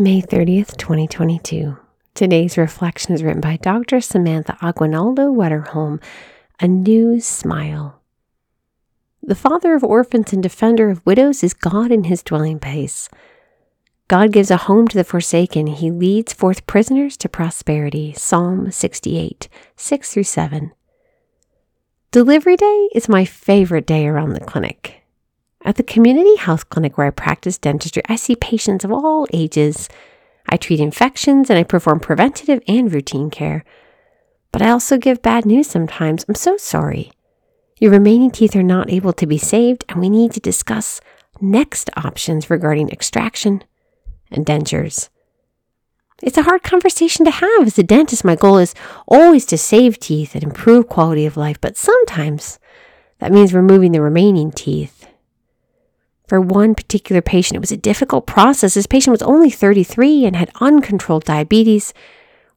May 30th, 2022. Today's reflection is written by Dr. Samantha Aguinaldo Wetterholm. A new smile. The father of orphans and defender of widows is God in his dwelling place. God gives a home to the forsaken. He leads forth prisoners to prosperity. Psalm 68, 6 through 7. Delivery day is my favorite day around the clinic. At the community health clinic where I practice dentistry, I see patients of all ages. I treat infections and I perform preventative and routine care. But I also give bad news sometimes. I'm so sorry. Your remaining teeth are not able to be saved, and we need to discuss next options regarding extraction and dentures. It's a hard conversation to have. As a dentist, my goal is always to save teeth and improve quality of life, but sometimes that means removing the remaining teeth for one particular patient, it was a difficult process. This patient was only 33 and had uncontrolled diabetes,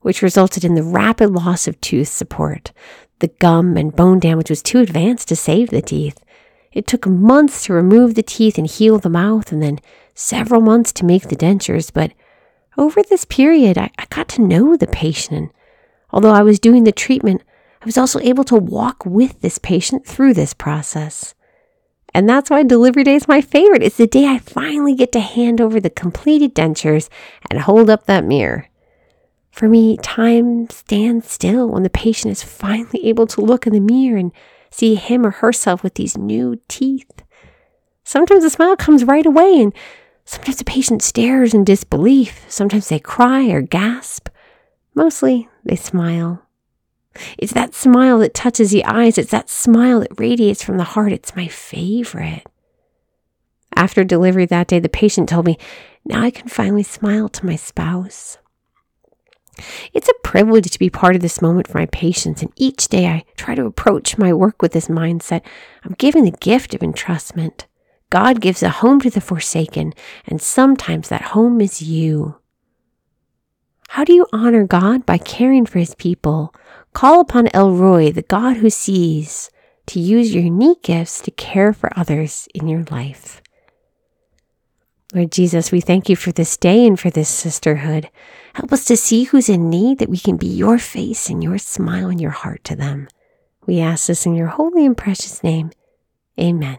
which resulted in the rapid loss of tooth support. The gum and bone damage was too advanced to save the teeth. It took months to remove the teeth and heal the mouth, and then several months to make the dentures. But over this period, I, I got to know the patient. And although I was doing the treatment, I was also able to walk with this patient through this process. And that's why delivery day is my favorite. It's the day I finally get to hand over the completed dentures and hold up that mirror. For me, time stands still when the patient is finally able to look in the mirror and see him or herself with these new teeth. Sometimes the smile comes right away, and sometimes the patient stares in disbelief. Sometimes they cry or gasp. Mostly, they smile. It's that smile that touches the eyes. It's that smile that radiates from the heart. It's my favorite. After delivery that day, the patient told me, Now I can finally smile to my spouse. It's a privilege to be part of this moment for my patients, and each day I try to approach my work with this mindset. I'm giving the gift of entrustment. God gives a home to the forsaken, and sometimes that home is you. How do you honor God? By caring for his people. Call upon El Roi, the God who sees, to use your unique gifts to care for others in your life. Lord Jesus, we thank you for this day and for this sisterhood. Help us to see who's in need, that we can be your face and your smile and your heart to them. We ask this in your holy and precious name. Amen.